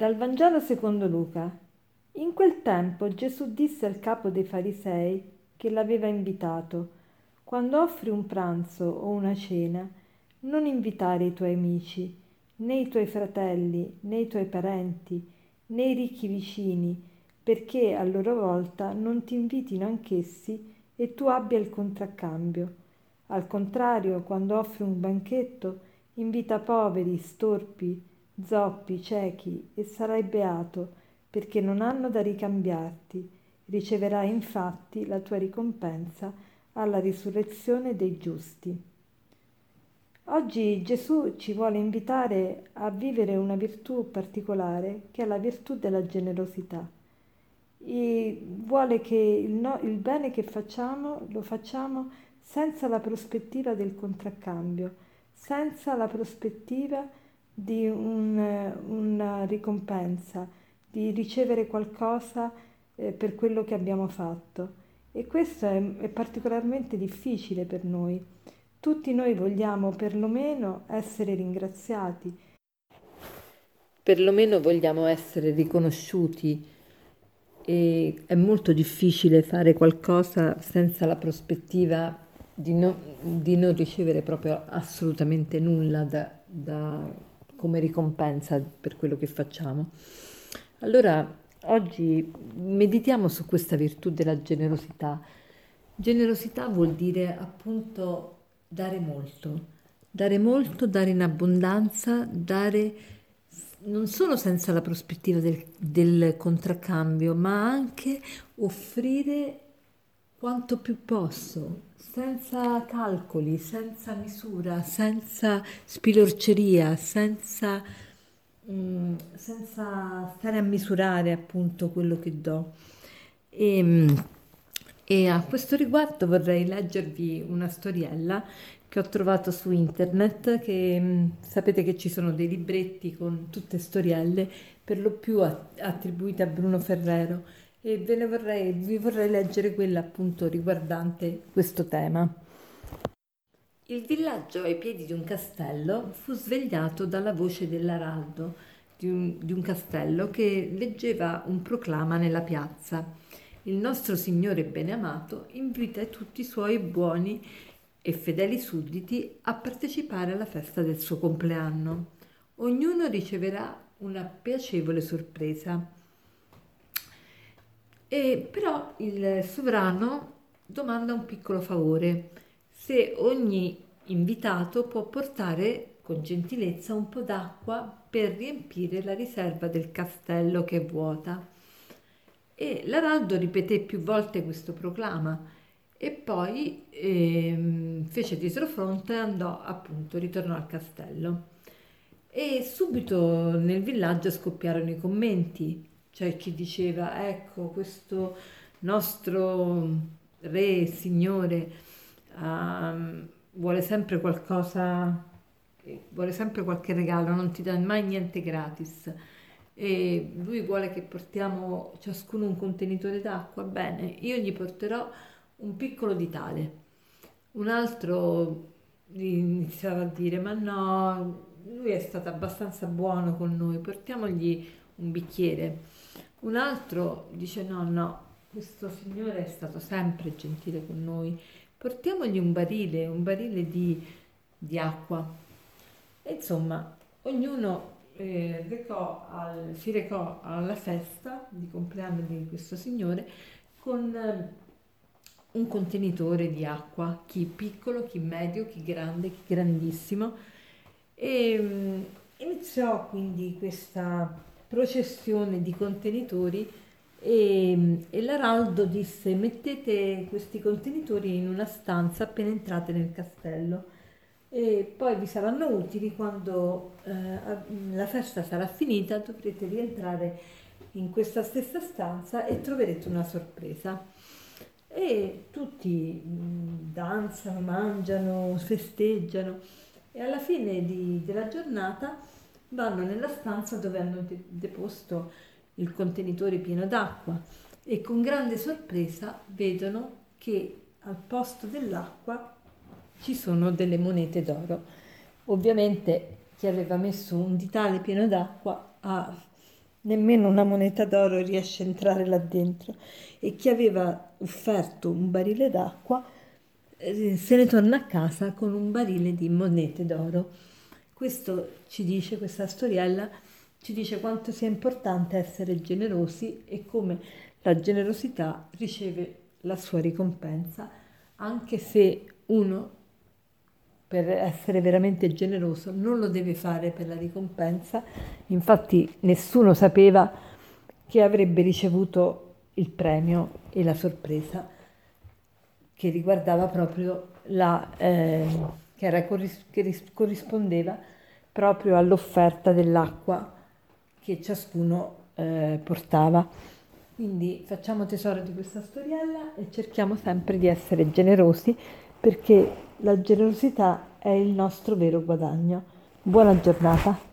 Dal Vangelo secondo Luca. In quel tempo Gesù disse al capo dei farisei che l'aveva invitato, quando offri un pranzo o una cena, non invitare i tuoi amici, né i tuoi fratelli, né i tuoi parenti, né i ricchi vicini, perché a loro volta non ti invitino anch'essi e tu abbia il contraccambio. Al contrario, quando offri un banchetto, invita poveri, storpi, zoppi, ciechi, e sarai beato, perché non hanno da ricambiarti. Riceverai infatti la tua ricompensa alla risurrezione dei giusti. Oggi Gesù ci vuole invitare a vivere una virtù particolare che è la virtù della generosità. E vuole che il, no, il bene che facciamo lo facciamo senza la prospettiva del contraccambio, senza la prospettiva di un, una ricompensa, di ricevere qualcosa eh, per quello che abbiamo fatto. E questo è, è particolarmente difficile per noi. Tutti noi vogliamo perlomeno essere ringraziati, perlomeno vogliamo essere riconosciuti e è molto difficile fare qualcosa senza la prospettiva di, no, di non ricevere proprio assolutamente nulla da, da come ricompensa per quello che facciamo. Allora, oggi meditiamo su questa virtù della generosità. Generosità vuol dire appunto dare molto, dare molto, dare in abbondanza, dare non solo senza la prospettiva del, del contraccambio, ma anche offrire quanto più posso, senza calcoli, senza misura, senza spilorceria, senza, mm, senza stare a misurare appunto quello che do. E, mm, e a questo riguardo vorrei leggervi una storiella che ho trovato su internet, che mm, sapete che ci sono dei libretti con tutte storielle, per lo più attribuite a Bruno Ferrero e ve vorrei, vi vorrei leggere quella appunto riguardante questo tema. Il villaggio ai piedi di un castello fu svegliato dalla voce dell'araldo di un, di un castello che leggeva un proclama nella piazza. Il nostro Signore beneamato invita tutti i suoi buoni e fedeli sudditi a partecipare alla festa del suo compleanno. Ognuno riceverà una piacevole sorpresa. E però il sovrano domanda un piccolo favore, se ogni invitato può portare con gentilezza un po' d'acqua per riempire la riserva del castello che è vuota. E l'araldo ripeté più volte questo proclama e poi eh, fece fronte e andò appunto, ritornò al castello. E subito nel villaggio scoppiarono i commenti c'è chi diceva, ecco, questo nostro re, signore, uh, vuole sempre qualcosa, vuole sempre qualche regalo, non ti dà mai niente gratis. E lui vuole che portiamo ciascuno un contenitore d'acqua. Bene, io gli porterò un piccolo di tale. Un altro iniziava a dire, ma no, lui è stato abbastanza buono con noi, portiamogli un bicchiere. Un altro dice no, no, questo signore è stato sempre gentile con noi, portiamogli un barile, un barile di, di acqua. E insomma, ognuno eh, recò al, si recò alla festa di compleanno di questo signore con eh, un contenitore di acqua, chi piccolo, chi medio, chi grande, chi grandissimo. E um, iniziò quindi questa processione di contenitori e, e l'Araldo disse mettete questi contenitori in una stanza appena entrate nel castello e poi vi saranno utili quando eh, la festa sarà finita dovrete rientrare in questa stessa stanza e troverete una sorpresa. E tutti mm, danzano, mangiano, festeggiano e alla fine di, della giornata vanno nella stanza dove hanno de- deposto il contenitore pieno d'acqua e con grande sorpresa vedono che al posto dell'acqua ci sono delle monete d'oro. Ovviamente chi aveva messo un ditale pieno d'acqua ha nemmeno una moneta d'oro riesce a entrare là dentro e chi aveva offerto un barile d'acqua eh, se ne torna a casa con un barile di monete d'oro. Questo ci dice, questa storiella ci dice quanto sia importante essere generosi e come la generosità riceve la sua ricompensa, anche se uno per essere veramente generoso non lo deve fare per la ricompensa, infatti nessuno sapeva che avrebbe ricevuto il premio e la sorpresa che riguardava proprio la, eh, che, era, che corrispondeva proprio all'offerta dell'acqua che ciascuno eh, portava. Quindi facciamo tesoro di questa storiella e cerchiamo sempre di essere generosi perché la generosità è il nostro vero guadagno. Buona giornata.